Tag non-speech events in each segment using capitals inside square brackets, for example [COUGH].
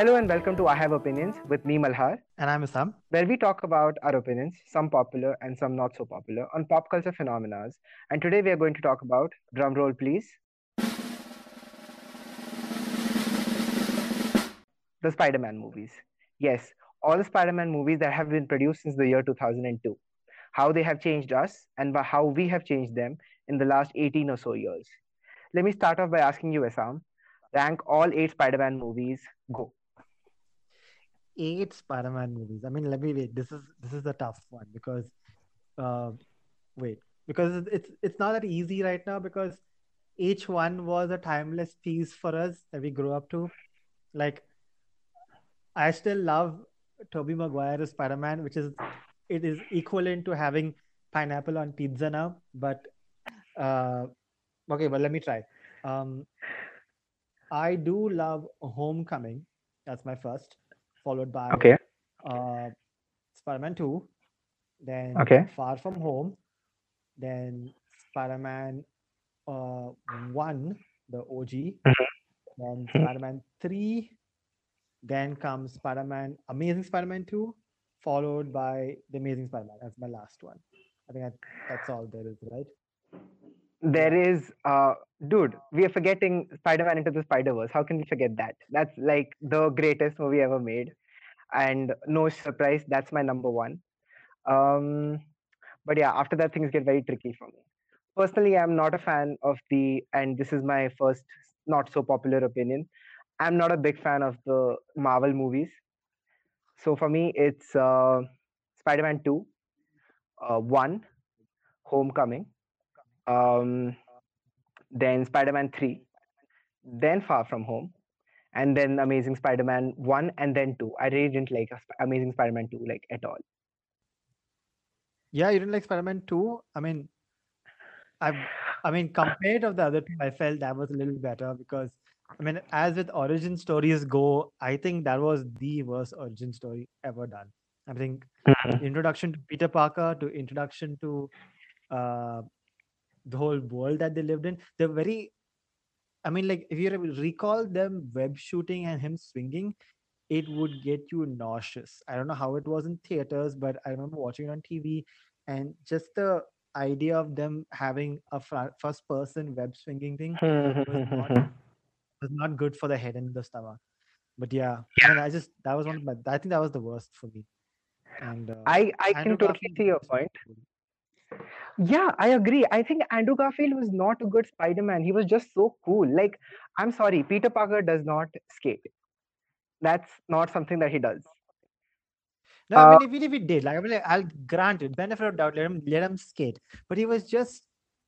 Hello and welcome to I Have Opinions with me, Malhar, And I'm Essam. where we talk about our opinions, some popular and some not so popular, on pop culture phenomena. And today we are going to talk about, drum roll please, the Spider Man movies. Yes, all the Spider Man movies that have been produced since the year 2002. How they have changed us and how we have changed them in the last 18 or so years. Let me start off by asking you, Essam, rank all eight Spider Man movies. Go. Eight Spider-Man movies. I mean, let me wait. This is this is a tough one because, uh, wait, because it's- it's not that easy right now because each one was a timeless piece for us that we grew up to. Like, I still love Tobey Maguire as Spider-Man, which is it is equivalent to having pineapple on pizza now. But uh, okay, but let me try. Um, I do love Homecoming. That's my first, followed by Okay. uh, Spider-Man 2, then Okay. Far From Home, then Spider-Man uh, 1, the OG, then Mhm. Spider-Man 3, then comes Spider-Man, Amazing Spider-Man 2, followed by The Amazing Spider-Man. That's my last one. I think that, that's all there is, right? There is, uh, dude, we are forgetting Spider Man Into the Spider Verse. How can we forget that? That's like the greatest movie ever made. And no surprise, that's my number one. Um, but yeah, after that, things get very tricky for me. Personally, I'm not a fan of the, and this is my first not so popular opinion. I'm not a big fan of the Marvel movies. So for me, it's uh, Spider Man 2, uh, 1, Homecoming, um, then Spider Man 3, then Far From Home, and then Amazing Spider Man 1, and then 2. I really didn't like Amazing Spider Man 2 like at all. Yeah, you didn't like Spider-Man 2? I mean, I I mean, compared of the other two, I felt that was a little better because I mean, as with origin stories go, I think that was the worst origin story ever done. I think introduction to Peter Parker to introduction to uh, the whole world that they lived in. They're very, I mean, like if you recall them web shooting and him swinging, it would get you nauseous. I don't know how it was in theaters, but I remember watching it on TV and just the idea of them having a fr- first person web swinging thing hmm, hmm, was hmm, not was not good for the head and the stomach. But yeah, I mean, I just that was one of my. I think that was the worst for me. And uh, I, I can totally see your point. Cool. Yeah, I agree. I think Andrew Garfield was not a good Spider Man. He was just so cool. Like, I'm sorry, Peter Parker does not skate. That's not something that he does. No, I Uh, mean, even if he did, like, I mean, like, I'll grant it, benefit of doubt, let him let him skate. But he was just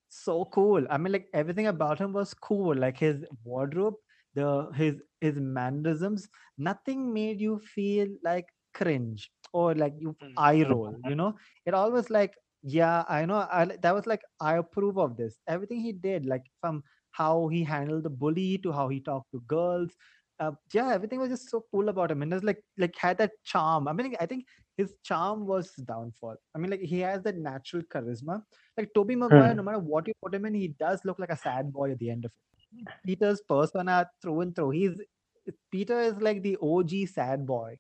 so cool. I mean, like everything about him was cool. Like his wardrobe, the his his mannerisms, nothing made you feel like cringe or like you eye roll. You know, it always like, yeah, I know. I that was like I approve of this. Everything he did, like from how he handled the bully to how he talked to girls. Uh, yeah, everything was just so cool about him, and it was like like had that charm. I mean, I think his charm was downfall. I mean, like he has that natural charisma. Like Tobey Maguire, Hmm. no matter what you put him in, he does look like a sad boy at the end of it. Peter's persona through and through. He's Peter is like the OG sad boy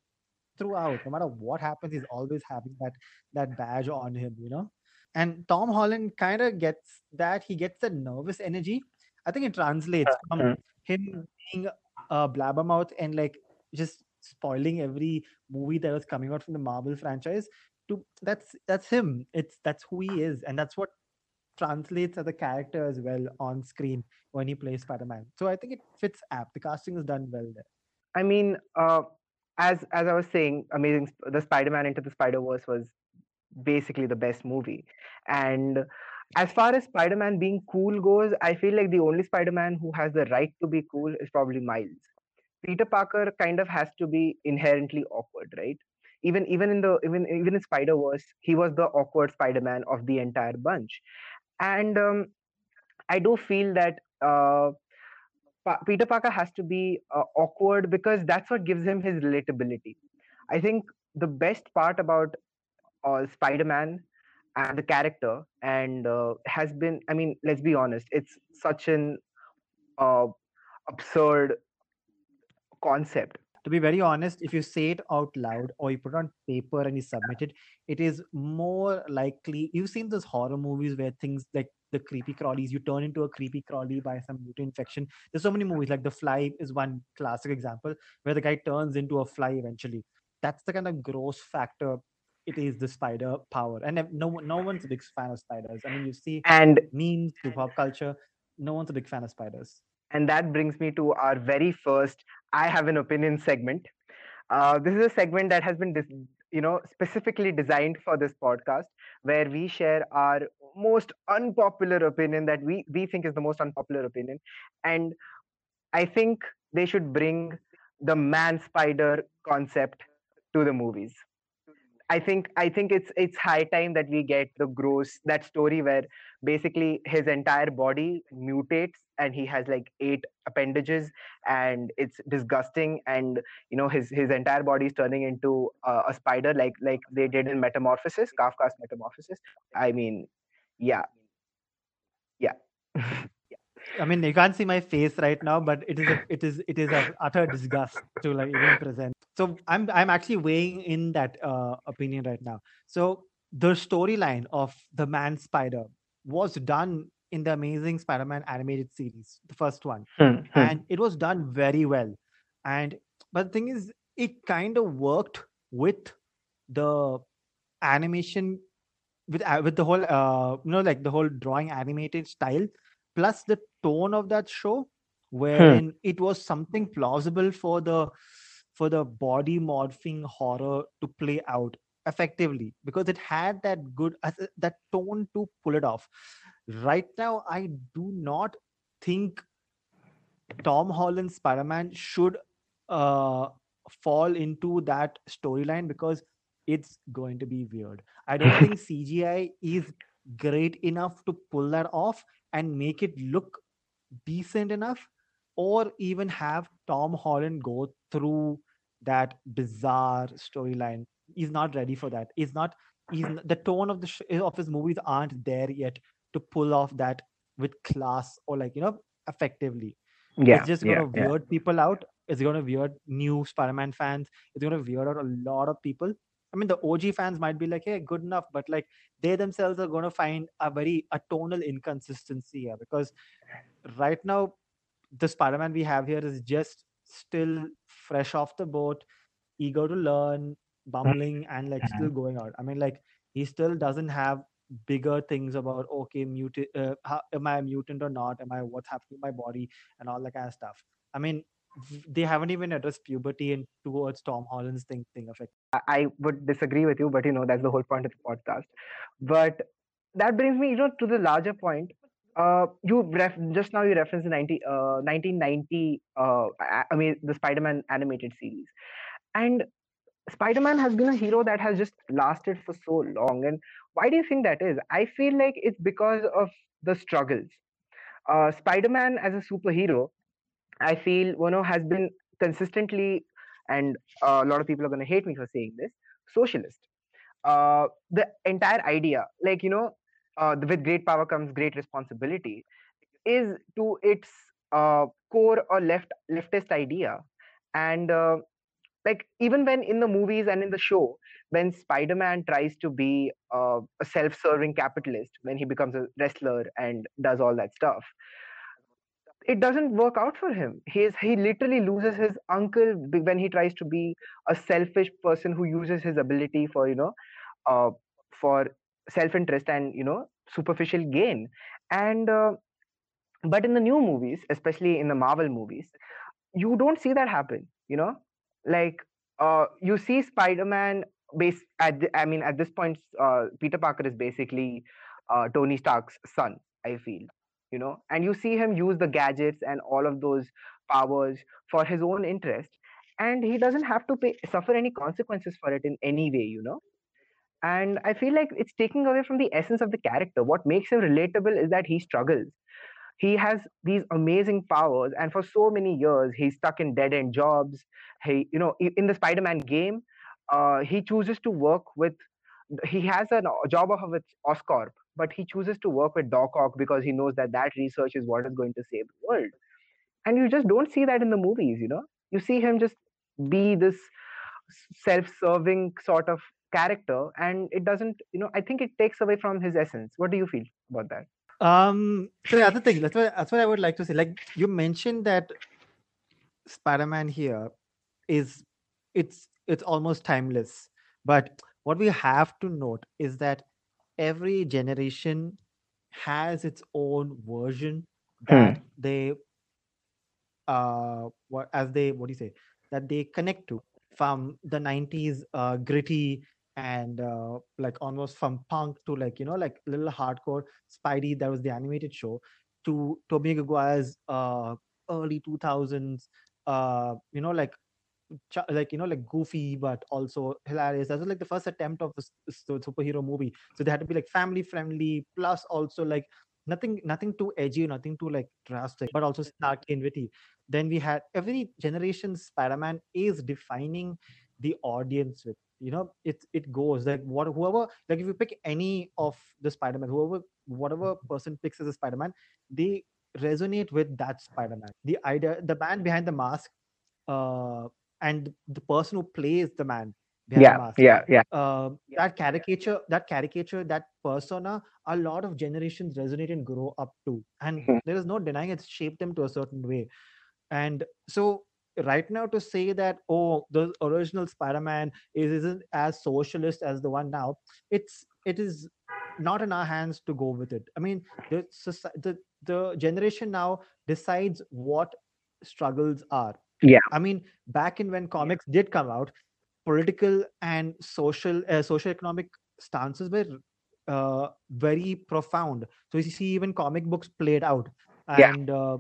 throughout. No matter what happens, he's always having that that badge on him, you know. And Tom Holland kind of gets that. He gets that nervous energy. I think it translates from Mhm. him being a blabbermouth and like just spoiling every movie that was coming out from the Marvel franchise to that's that's him. It's that's who he is, and that's what translates as a character as well on screen when he plays Spider-Man. So I think it fits apt. The casting is done well there. I mean, uh, as as I was saying, Amazing the Spider-Man Into the Spider-Verse was basically the best movie. And as far as Spider-Man being cool goes, I feel like the only Spider-Man who has the right to be cool is probably Miles. Peter Parker kind of has to be inherently awkward, right? Even even in the even even in Spider-Verse, he was the awkward Spider-Man of the entire bunch. And um, I do feel that uh, Peter Parker has to be uh, awkward because that's what gives him his relatability. I think the best part about uh, Spider-Man and the character and uh, has been, I mean, let's be honest, it's such an uh, absurd concept to be very honest, if you say it out loud or you put it on paper and you submit it, it is more likely. You've seen those horror movies where things like the creepy crawlies, you turn into a creepy crawly by some mutant infection. There's so many movies like The Fly is one classic example where the guy turns into a fly eventually. That's the kind of gross factor it is the spider power. And no no one's a big fan of spiders. I mean, you see and memes to pop culture. No one's a big fan of spiders. And that brings me to our very first I have an opinion segment. Uh, this is a segment that has been, dis- you know, specifically designed for this podcast, where we share our most unpopular opinion that we we think is the most unpopular opinion, and I think they should bring the man spider concept to the movies. I think I think it's it's high time that we get the gross that story where basically his entire body mutates and he has like eight appendages and it's disgusting and you know his his entire body is turning into a spider like like they did in Metamorphosis, Kafka's Metamorphosis. I mean, yeah, yeah. [LAUGHS] I mean, you can't see my face right now, but it is a, it is it is a utter disgust to like even present. So I'm I'm actually weighing in that uh, opinion right now. So the storyline of the man spider was done in the Amazing Spider-Man animated series, the first one, Hmm, hmm. and it was done very well. And but the thing is, it kind of worked with the animation with uh, with the whole uh you know like the whole drawing animated style plus the tone of that show wherein it was something plausible for the for the body morphing horror to play out effectively because it had that good uh, that tone to pull it off. Right now i do not think tom holland's spider-man should uh fall into that storyline because it's going to be weird. I don't [LAUGHS] think cgi is great enough to pull that off and make it look decent enough or even have tom holland go through that bizarre storyline. He's not ready for that. He's not he's the tone of the sh- of his movies aren't there yet to pull off that with class or like you know effectively. Yeah, it's just gonna yeah. weird people out. It's gonna weird new spider-man fans. It's gonna weird out a lot of people i mean the og fans might be like hey good enough but like they themselves are gonna find a very a tonal inconsistency here because right now the spider-man we have here is just still fresh off the boat eager to learn bumbling and like still going out. I mean like he still doesn't have bigger things about okay mutant uh, how, am i a mutant or not? Am i what's happening to my body? and all that kind of stuff. I mean they haven't even addressed puberty and towards tom holland's thing thing of it I- would disagree with you, but you know that's the whole point of the podcast. But that brings me, you know, to the larger point. Uh, you ref- just now you referenced the 90, uh, 1990. Uh, I mean the Spider-Man animated series, and Spider-Man has been a hero that has just lasted for so long. And why do you think that is? I feel like it's because of the struggles. Uh, Spider-Man as a superhero, I feel know has been consistently, and a lot of people are going to hate me for saying this, socialist. Uh, the entire idea, like you know, uh, with great power comes great responsibility, is to its uh, core a left leftist idea, and uh, like even when in the movies and in the show, when Spider-Man tries to be uh, a self-serving capitalist, when he becomes a wrestler and does all that stuff, it doesn't work out for him. He is he literally loses his uncle when he tries to be a selfish person who uses his ability for you know uh, for self-interest and you know superficial gain. And uh, but in the new movies, especially in the Marvel movies, you don't see that happen. You know, like uh, you see Spider-Man base at the, I mean at this point, uh, Peter Parker is basically uh, Tony Stark's son. I feel you know and you see him use the gadgets and all of those powers for his own interest and he doesn't have to pay suffer any consequences for it in any way you know? And i feel like it's taking away from the essence of the character. What makes him relatable is that he struggles. He has these amazing powers and for so many years he's stuck in dead end jobs. He you know in the spider-man game uh, he chooses to work with he has a job offer with oscorp but he chooses to work with doc ock because he knows that that research is what is going to save the world. And you just don't see that in the movies you know? You see him just be this self-serving sort of character and it doesn't you know i think it takes away from his essence. What do you feel about that? Um so the other thing that's what that's what i would like to say. Like you mentioned that spider-man here is it's it's almost timeless. But what we have to note is that every generation has its own version that they uh what as they what do you say that they connect to from the 90s uh gritty and uh, like almost from punk to like you know like little hardcore spidey that was the animated show to Tobey Maguire's uh early 2000s uh you know like like you know like goofy but also hilarious. That was like the first attempt of a superhero movie. So they had to be like family friendly plus also like nothing nothing too edgy nothing too like drastic but also snarky and witty. Then we had every generation spider-man is defining the audience with you know it it goes like what whoever like if you pick any of the spider-man whoever whatever person picks as a spider-man they resonate with that spider-man. The idea the man behind the mask uh and the person who plays the man yeah the yeah yeah. uh, that caricature that caricature that persona a lot of generations resonate and grow up to. And Mhm. there is no denying it's shaped them to a certain way. And so right now to say that oh the original spider-man is, isn't as socialist as the one now it's it is not in our hands to go with it. I mean the the, the generation now decides what struggles are Yeah. i mean back in when comics did come out political and social uh, social economic stances were uh, very profound. So you see even comic books played out. Yeah. and uh,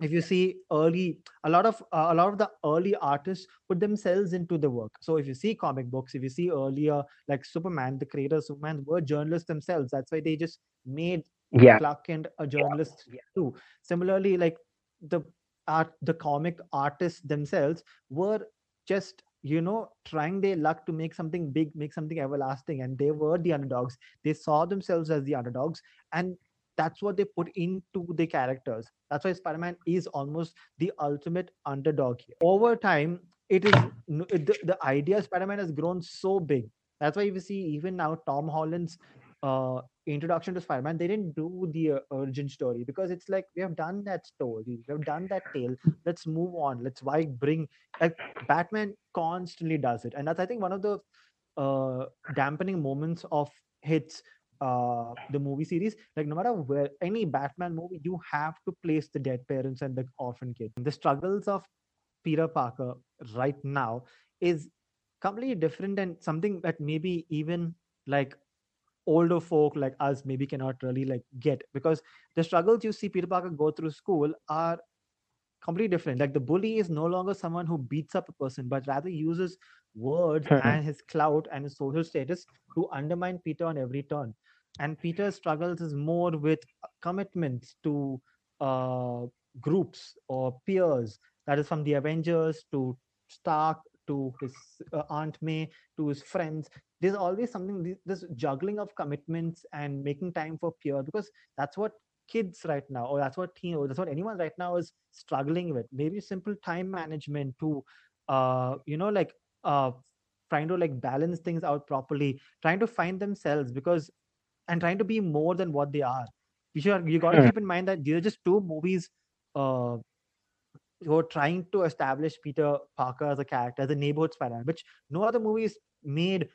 if you see early a lot of uh, a lot of the early artists put themselves into the work. So if you see comic books if you see earlier like superman the creator of superman were journalists themselves. That's why they just made yeah. Clark kent a journalist too. Similarly like the art the comic artists themselves were just you know trying their luck to make something big make something everlasting and they were the underdogs. They saw themselves as the underdogs and that's what they put into the characters. That's why spider-man is almost the ultimate underdog here. Over time it is the, the idea spider-man has grown so big. That's why you see even now tom holland's uh introduction to spider-man they didn't do the uh, origin story because it's like we have done that story we have done that tale let's move on let's why bring like batman constantly does it. And that's i think one of the uh dampening moments of hits uh the movie series. Like no matter where any batman movie you have to place the dead parents and the orphan kid. The struggles of peter parker right now is completely different and something that maybe even like older folk like us maybe cannot really like get because the struggles you see peter parker go through school are completely different. Like the bully is no longer someone who beats up a person but rather uses words [LAUGHS] and his clout and his social status to undermine peter on every turn. And peter's struggles is more with commitments to uh, groups or peers that is from the avengers to stark to his uh, aunt may to his friends. There's always something th- this juggling of commitments and making time for peer because that's what kids right now or that's what teen or that's what anyone right now is struggling with. Maybe simple time management to uh you know like uh trying to like balance things out properly trying to find themselves because and trying to be more than what they are. You should you got to Hmm. keep in mind that these are just two movies uh who are trying to establish peter parker as a character as a neighborhood spider-man which no other movies made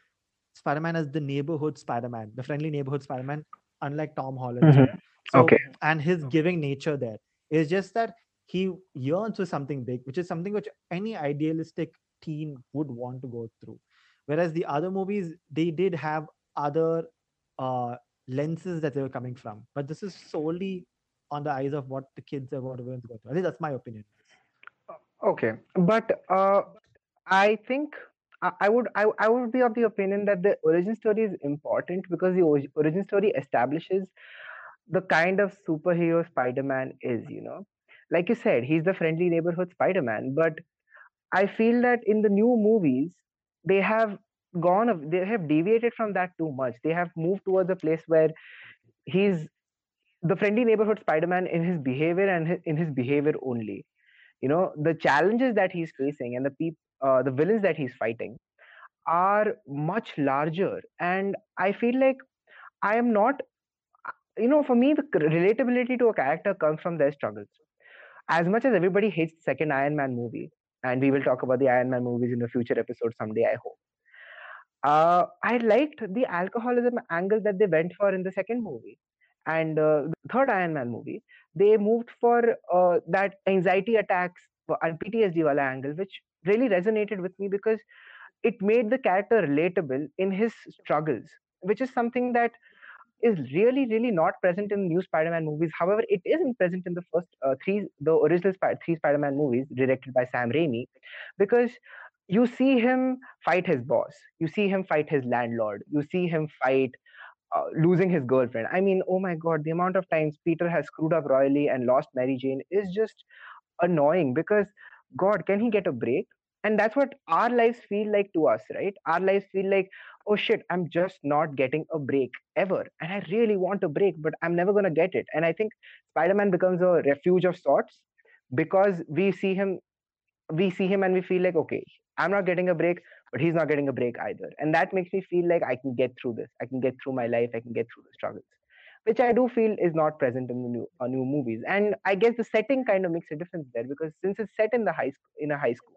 spider-man as the neighborhood spider-man the friendly neighborhood spider-man unlike tom holland Mhm. so Okay. and his giving nature there is just that he yearns for something big which is something which any idealistic teen would want to go through whereas the other movies they did have other uh lenses that they were coming from but this is solely on the eyes of what the kids are what everyone's going through i think that's my opinion Okay, but uh, I think I, I would I, I would be of the opinion that the origin story is important because the origin story establishes the kind of superhero Spider-Man is. You know, like you said, he's the friendly neighborhood Spider-Man. But I feel that in the new movies, they have gone they have deviated from that too much. They have moved towards a place where he's the friendly neighborhood Spider-Man in his behavior and his, in his behavior only. You know the challenges that he's facing and the peop- uh, the villains that he's fighting are much larger. And i feel like i am not you know for me the relatability to a character comes from their struggles. As much as everybody hates the second iron man movie and we will talk about the iron man movies in a future episode someday i hope uh, I liked the alcoholism angle that they went for in the second movie. And uh, the third Iron Man movie, they moved for uh, that anxiety attacks and PTSD wala angle, which really resonated with me because it made the character relatable in his struggles, which is something that is really, really not present in new Spider-Man movies. However, it isn't present in the first uh, three, the original Sp- three Spider-Man movies directed by Sam Raimi, because you see him fight his boss, you see him fight his landlord, you see him fight uh, losing his girlfriend. I mean, oh my god, the amount of times Peter has screwed up royally and lost Mary Jane is just annoying because god can he get a break? And that's what our lives feel like to us right? Our lives feel like oh shit i'm just not getting a break ever. And i really want a break but i'm never going to get it. And i think spider-man becomes a refuge of sorts because we see him we see him and we feel like okay i'm not getting a break but he's not getting a break either and that makes me feel like i can get through this i can get through my life i can get through the struggles which I do feel is not present in the new uh, new movies. And I guess the setting kind of makes a difference there because since it's set in the high school, in a high school,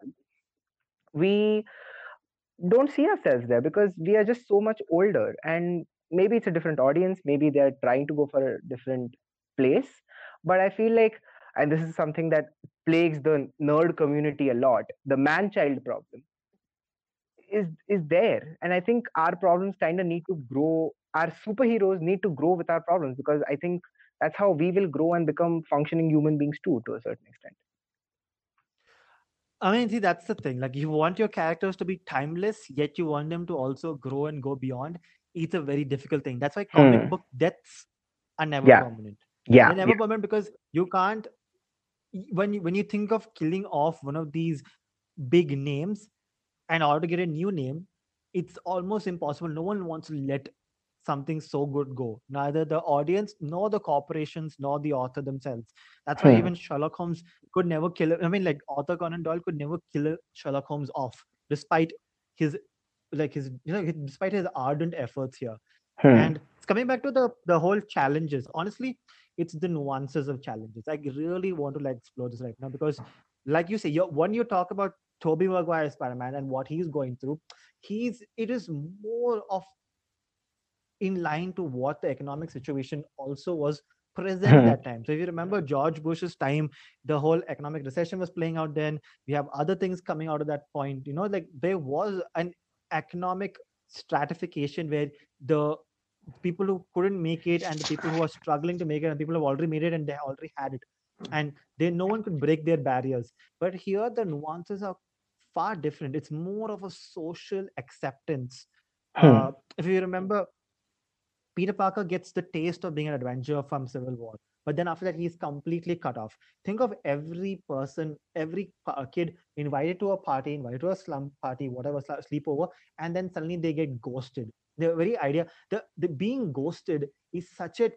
we don't see ourselves there because we are just so much older. And maybe it's a different audience. Maybe they're trying to go for a different place. But I feel like, and this is something that plagues the nerd community a lot, the man-child problem is is there and i think our problems kind of need to grow our superheroes need to grow with our problems because i think that's how we will grow and become functioning human beings too to a certain extent I mean, see, that's the thing. Like, you want your characters to be timeless, yet you want them to also grow and go beyond. It's a very difficult thing. That's why comic Hmm. book deaths are never Yeah. permanent. yeah They're never yeah permanent because you can't. When you when you think of killing off one of these big names, in order to get a new name, it's almost impossible. No one wants to let something so good go. Neither the audience, nor the corporations, nor the author themselves. That's why Hmm. even Sherlock Holmes could never kill. I mean, like Arthur Conan Doyle could never kill Sherlock Holmes off, despite his like his you know despite his ardent efforts here. Hmm. And it's coming back to the the whole challenges. Honestly, it's the nuances of challenges. I really want to like explore this right now because, like you say, you when you talk about Tobey Maguire Spider-Man and what he's going through, he's it is more of in line to what the economic situation also was present at [LAUGHS] that time. So if you remember George Bush's time, the whole economic recession was playing out then. We have other things coming out of that point. You know, like there was an economic stratification where the people who couldn't make it and the people who are struggling to make it and people who have already made it and they already had it and they no one could break their barriers but here the nuances are far different. It's more of a social acceptance. Hmm. uh, if you remember peter parker gets the taste of being an adventurer from civil war but then after that he's completely cut off. Think of every person every kid invited to a party invited to a slum party whatever sleepover and then suddenly they get ghosted. The very idea the, the being ghosted is such a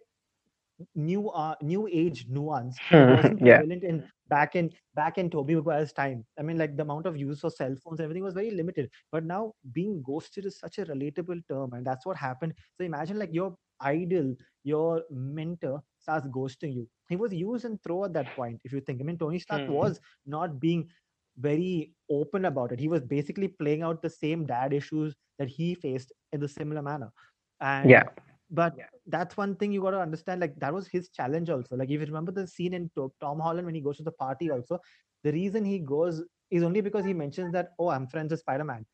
new uh new age nuance Hmm. wasn't [LAUGHS] Yeah. prevalent in back in back in Tobey Maguire's time. I mean, like the amount of use of cell phones, everything was very limited. But now being ghosted is such a relatable term, and that's what happened. So imagine like your idol, your mentor starts ghosting you. He was used and throw at that point, if you think. I mean, Tony Stark Hmm. was not being very open about it. He was basically playing out the same dad issues that he faced in the similar manner. And Yeah. But Yeah. that's one thing you got to understand like that was his challenge also like if you remember the scene in tom holland when he goes to the party also the reason he goes is only because he mentions that oh i'm friends with spider-man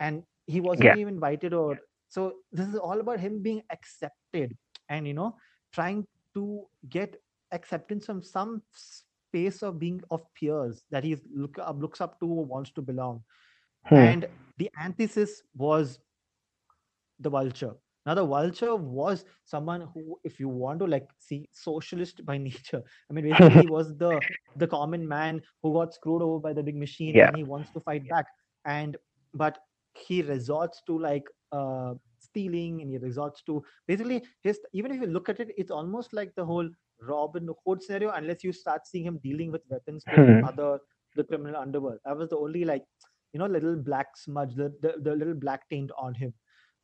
and he wasn't Yeah. even invited or so this is all about him being accepted and you know trying to get acceptance from some space of being of peers that he look up looks up to or wants to belong Hmm. and the antithesis was the vulture now the vulture was someone who if you want to like see socialist by [LAUGHS] nature i mean basically he was the the common man who got screwed over by the big machine Yeah. and he wants to fight back and but he resorts to like uh stealing and he resorts to basically his even if you look at it it's almost like the whole robin hood scenario unless you start seeing him dealing with weapons with Hmm. other the criminal underworld that was the only like you know little black smudge the, the, the little black taint on him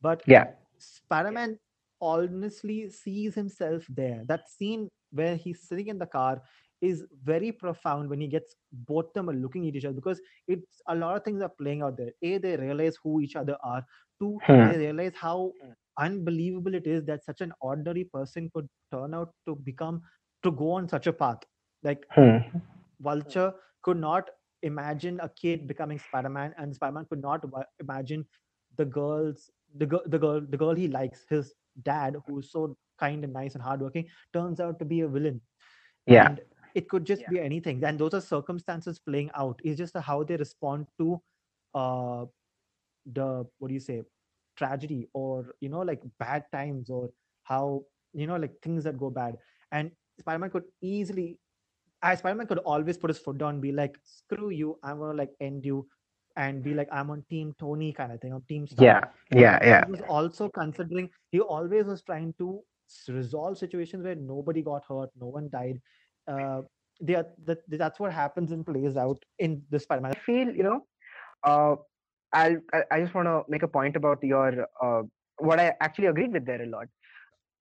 but Yeah. Spider-man honestly sees himself there. That scene where he's sitting in the car is very profound when he gets both them are looking at each other because it's a lot of things are playing out there. A they realize who each other are. Two Hmm. they realize how unbelievable it is that such an ordinary person could turn out to become to go on such a path. Like Hmm. vulture could not imagine a kid becoming spider-man and spider-man could not imagine the girls the girl the girl the girl he likes his dad who's so kind and nice and hardworking turns out to be a villain. Yeah. and it could just be anything. And those are circumstances playing out. It's just how they respond to uh the what do you say tragedy or you know like bad times or how you know like things that go bad. And spider-man could easily as spider-man could always put his foot down be like screw you. I'm gonna like end you and be like i'm on team tony kind of thing or team Stark. Yeah. Yeah. Yeah. he was also considering he always was trying to resolve situations where nobody got hurt no one died uh they are, that, that's what happens and plays out in the spider-man I feel you know, uh, I'll I, I just want to make a point about your uh, what I actually agreed with there a lot.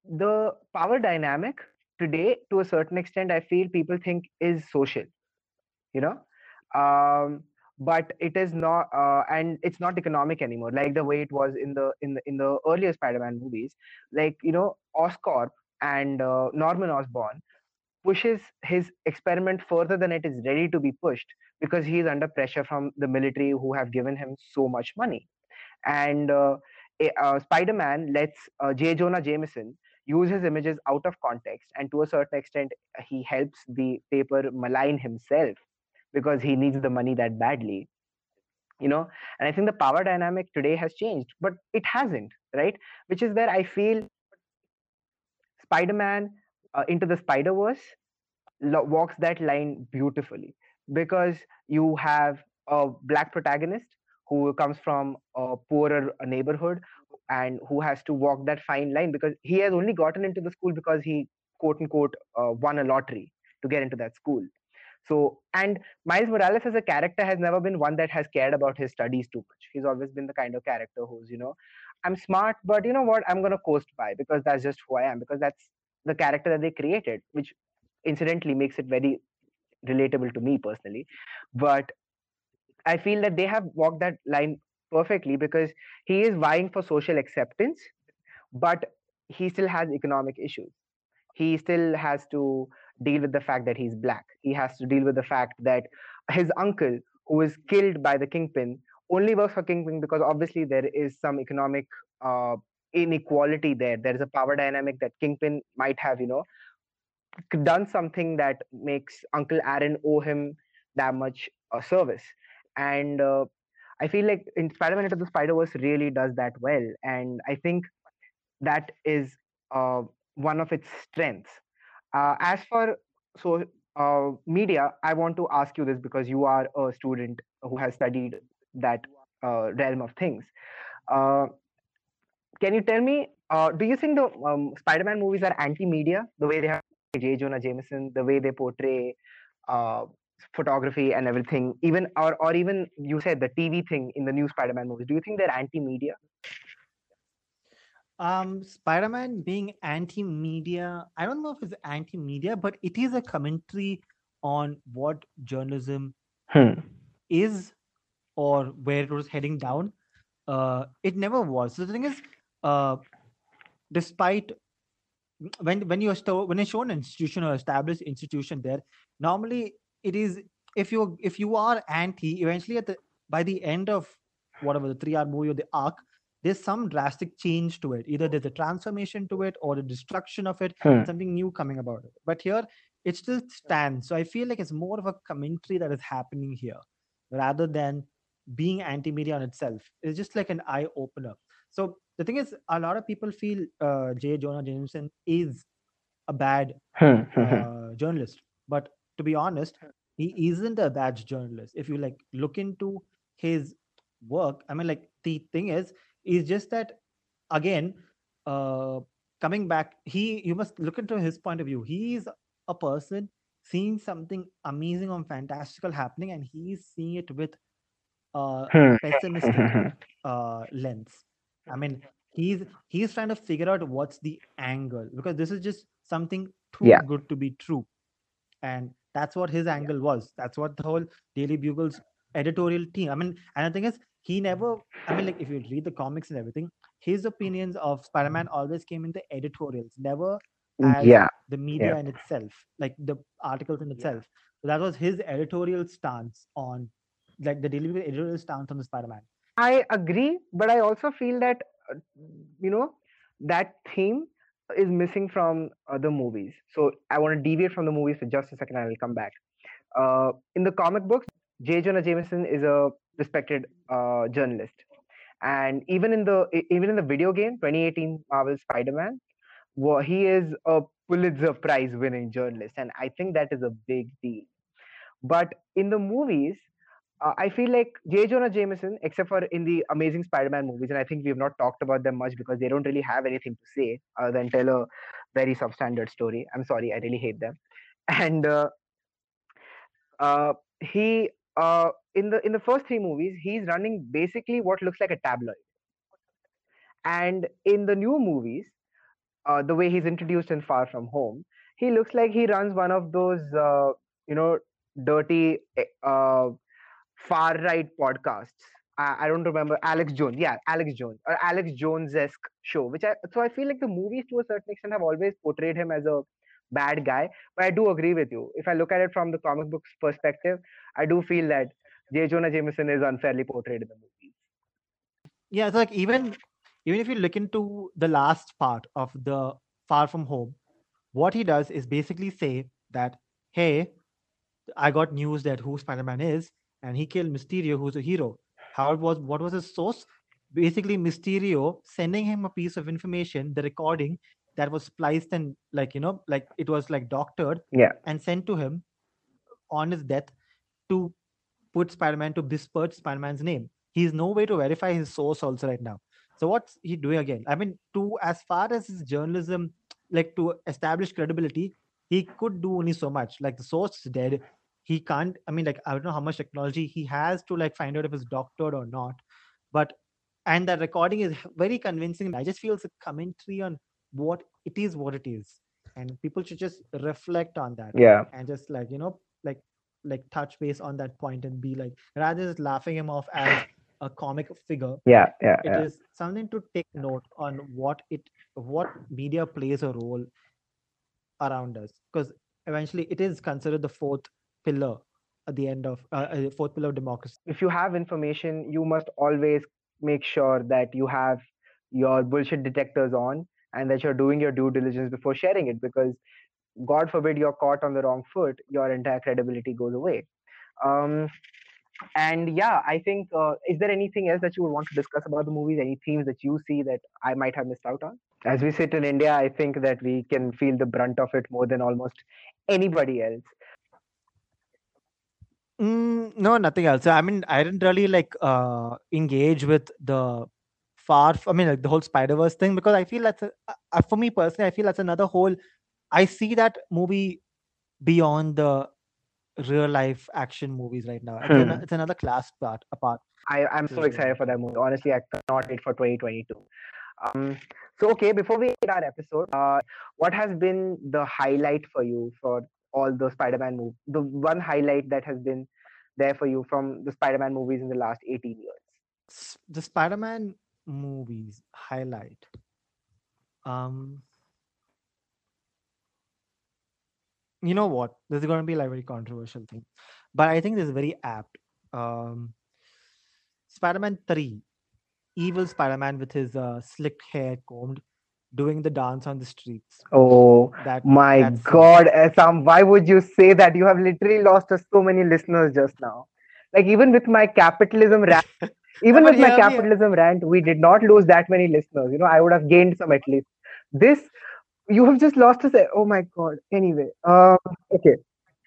The power dynamic today, to a certain extent, I feel people think is social. You know, um, but it is not, uh, and it's not economic anymore, like the way it was in the in the in the earlier Spider-Man movies. Like you know, Oscorp and uh, Norman Osborn pushes his experiment further than it is ready to be pushed because he is under pressure from the military who have given him so much money. And uh, uh, Spider Man lets uh, J. Jonah Jameson use his images out of context, and to a certain extent, he helps the paper malign himself because he needs the money that badly. You know, and I think the power dynamic today has changed, but it hasn't, right? Which is where I feel Spider Man uh, into the Spider Verse lo- walks that line beautifully because you have a black protagonist who comes from a poorer neighborhood and who has to walk that fine line because he has only gotten into the school because he quote unquote uh, won a lottery to get into that school so and miles morales as a character has never been one that has cared about his studies too much. He's always been the kind of character who's you know i'm smart but you know what? I'm going to coast by because that's just who i am because that's the character that they created which incidentally makes it very relatable to me personally. But i feel that they have walked that line perfectly because he is vying for social acceptance but he still has economic issues. He still has to deal with the fact that he's black he has to deal with the fact that his uncle who is killed by the kingpin only works for kingpin because obviously there is some economic uh, inequality there there is a power dynamic that kingpin might have you know done something that makes Uncle Aaron owe him that much uh, service. And uh, I feel like in Spider-Man Into the Spider-Verse really does that well, and I think that is uh, one of its strengths. Uh, as for so uh, media, I want to ask you this because you are a student who has studied that uh, realm of things. Uh, can you tell me? Uh, do you think the um, Spider-Man movies are anti-media the way they have J. Jonah Jameson, the way they portray uh, photography and everything, even or or even you said the TV thing in the new Spider-Man movies. Do you think they're anti-media? Um spider-man being anti-media i don't know if it's anti-media but it is a commentary on what journalism Hmm. is or where it was heading down uh it never was so the thing is uh despite when when you're sto- when you show an institution or established institution there normally it is if you if you are anti eventually at the by the end of whatever the three hour movie or the arc there's some drastic change to it either there's a transformation to it or the destruction of it Hmm. something new coming about it but here it still stands so i feel like it's more of a commentary that is happening here rather than being anti-media on itself it's just like an eye opener so the thing is a lot of people feel uh, j jonah jameson is a bad Hmm. Hmm. hmm. uh, journalist but to be honest he isn't a bad journalist if you like look into his work i mean like the thing is is just that again uh coming back he you must look into his point of view he's a person seeing something amazing or fantastical happening and he's seeing it with uh, Hmm. pessimistic [LAUGHS] uh, lens. I mean, he's he's trying to figure out what's the angle because this is just something too Yeah. good to be true, and that's what his angle was. That's what the whole Daily Bugle's editorial team. I mean, and the thing is, he never. I mean, like if you read the comics and everything, his opinions of Spider-Man always came in the editorials, never as yeah. the media in itself, like the articles in itself. So that was his editorial stance on, like the Daily editorial stance on the Spider-Man. I agree, but I also feel that uh, you know that theme is missing from uh, the movies. So I want to deviate from the movies for just a second. and I will come back. Uh, in the comic books, J. Jonah Jameson is a respected uh, journalist, and even in the even in the video game 2018 Marvel Spider-Man, wa- he is a Pulitzer Prize winning journalist, and I think that is a big deal. But in the movies, uh, I feel like J. Jonah Jameson, except for in the Amazing Spider-Man movies, and I think we have not talked about them much because they don't really have anything to say other than tell a very substandard story. I'm sorry, I really hate them. [LAUGHS] And uh, uh, he uh, in the in the first three movies, he's running basically what looks like a tabloid. And in the new movies, uh, the way he's introduced in Far From Home, he looks like he runs one of those, uh, you know, dirty eh, uh, far right podcasts. I, I don't remember Alex Jones. Yeah, Alex Jones or Alex Jones esque show. Which I so I feel like the movies to a certain extent have always portrayed him as a bad guy. But I do agree with you. If I look at it from the comic books perspective, I do feel that J. Jonah Jameson is unfairly portrayed in the movies. Yeah, it's like even even if you look into the last part of the Far From Home, what he does is basically say that, hey, I got news that who Spider-Man is, and he killed Mysterio, who's a hero. How it was what was his source? Basically, Mysterio sending him a piece of information, the recording that was spliced and like you know, like it was like doctored Yeah. and sent to him on his death to put Spider-Man to besmirch Spider-Man's name. He's no way to verify his source also right now. So what's he doing again? I mean, to as far as his journalism, like to establish credibility, he could do only so much. Like the source is dead. He can't. I mean, like I don't know how much technology he has to like find out if it's doctored or not. But and that recording is very convincing. I just feel it's a commentary on what it is, what it is, and people should just reflect on that Yeah. and just like you know like like touch base on that point and be like rather than just laughing him off as a comic figure Yeah. Yeah. it is yeah. something to take note on what it what media plays a role around us because eventually it is considered the fourth pillar at the end of uh, uh, fourth pillar of democracy If you have information, you must always make sure that you have your bullshit detectors on and that you're doing your due diligence before sharing it because god forbid you're caught on the wrong foot your entire credibility goes away. Um, and yeah i think uh, is there anything else that you would want to discuss about the movies? Any themes that you see that i might have missed out on? As we sit in india i think that we can feel the brunt of it more than almost anybody else. Mm, no, nothing else. I mean, I didn't really like uh engage with the far. f- I mean, like the whole Spider Verse thing because I feel that's a, uh, uh, for me personally. I feel that's another whole. I see that movie beyond the real life action movies right now. It's, an, Hmm. it's another class part apart. I, I'm so Sure, sure. excited for that movie. Honestly, I cannot wait for 2022. Um, so, okay, before we end our episode, uh, what has been the highlight for you for all the Spider-Man movies? The one highlight that has been there for you from the Spider-Man movies in the last 18 years? The Spider Man movies highlight. Um, you know what? This is going to be like a very controversial thing, but I think this is very apt. Um, Spider-Man Three, evil Spider-Man with his uh, slick hair combed, doing the dance on the streets. Oh That my. God, Sam! why would you say that? You have literally lost us so many listeners just now. Like even with my capitalism rant, [LAUGHS] even but with my capitalism rant, we did not lose that many listeners. You know, I would have gained some at least. This, you have just lost us. Oh my God. Anyway, um, okay.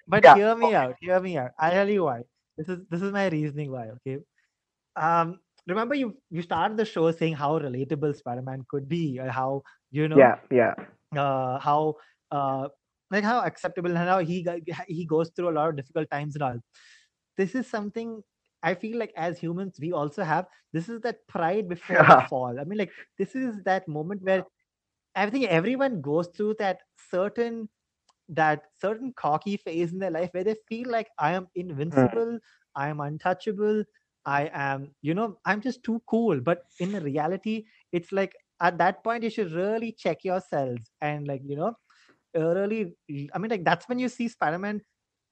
But Yeah. hear me out. Hear me out. I'll tell you why. This is this is my reasoning why. Okay. Um. Remember you you started the show saying how relatable Spider-Man could be, or how you know Yeah, yeah, uh, how uh, like how acceptable and how he he goes through a lot of difficult times and all. This is something I feel like as humans, we also have this is that pride [LAUGHS] before Yeah. the fall. I mean, like this is that moment where I think everyone goes through that certain that certain cocky phase in their life where they feel like I am hmm. invincible, I am untouchable, I am, you know, I'm just too cool. But in reality, it's like at that point you should really check yourselves and like, you know, really I mean like that's when you see Spider-Man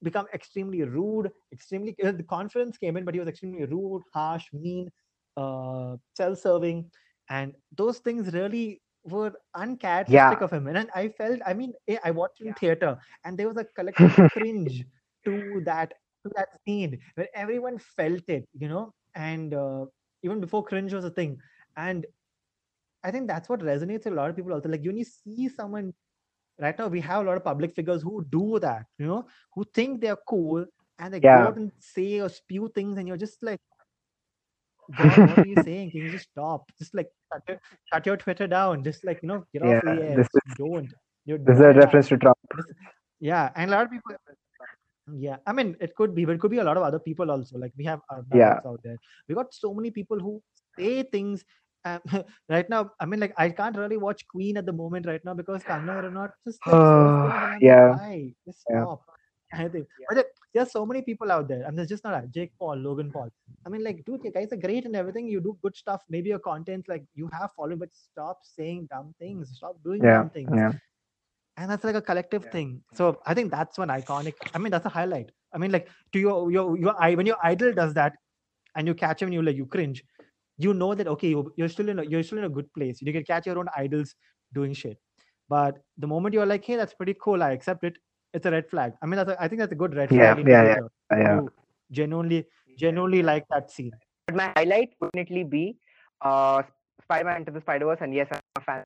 become extremely rude, extremely the confidence came in, but he was extremely rude, harsh, mean, uh, self-serving, and those things really were uncharacteristic Yeah. of him. And I felt, I mean, eh, I watched in theater, and there was a [LAUGHS] collective cringe to that to that scene where everyone felt it, you know, and uh, even before cringe was a thing, and I think that's what resonates with a lot of people also. Like when you see someone right now, we have a lot of public figures who do that, you know, who think they're cool and they go out and say or spew things, and you're just like, what are you [LAUGHS] saying? Can you just stop? Just like shut your, shut your Twitter down. Just like you know, get off Yeah, the air. this Just don't. You're This is a reference to Trump. This- yeah, and a lot of people. Yeah, I mean, it could be, but it could be a lot of other people also. Like we have our Yeah. out there. We got so many people who say things. Um, [LAUGHS] right now, I mean, like I can't really watch Queen at the moment right now because Kangana Ranaut just like, says [SIGHS] things and I'm like, yeah. why? Just Yeah. stop. [LAUGHS] I think, but there- there's so many people out there, and there's just not a Jake Paul, Logan Paul. I mean, like, dude, you guys are great and everything. You do good stuff. Maybe your content, like, you have following, but stop saying dumb things. Stop doing Yeah. dumb things Yeah. and that's like a collective thing so i think that's one iconic i mean that's a highlight i mean like to your your your eye when your idol does that and you catch him and you like you cringe you know that okay you're, you're still in a you're still in a good place you can catch your own idols doing shit but the moment you're like hey that's pretty cool i accept it it's a red flag i mean that's a, i think that's a good red Yeah, flag yeah, yeah, indicator Yeah. to genuinely genuinely like that scene But my highlight would definitely be uh, Spider-Man Into the Spider-Verse, and yes, I'm a fan.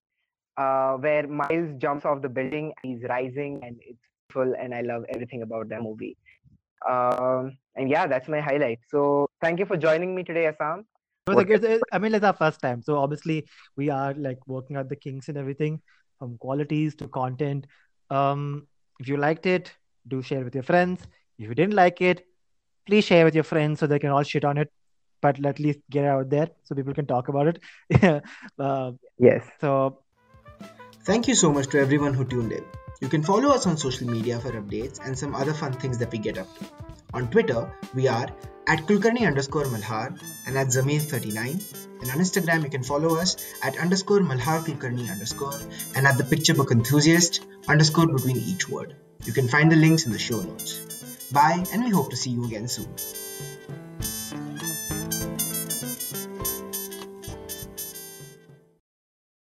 Uh, where Miles jumps off the building, he's rising, and it's full, and I love everything about that movie. Um, and yeah, that's my highlight. So thank you for joining me today, Essam. It was What- like, it's, I mean, it's our first time. So obviously we are like working out the kinks and everything from qualities to content. Um, if you liked it, do share with your friends. If you didn't like it, please share with your friends so they can all shit on it. But at least get it out there so people can talk about it. [LAUGHS] uh, Yes. so Thank you so much to everyone who tuned in. You can follow us on social media for updates and some other fun things that we get up to. On Twitter, we are at Kulkarni underscore Malhar and at Zamir39. And on Instagram, you can follow us at underscore Malhar Kulkarni underscore and at the picture book enthusiast underscore between each word. You can find the links in the show notes. Bye, and we hope to see you again soon.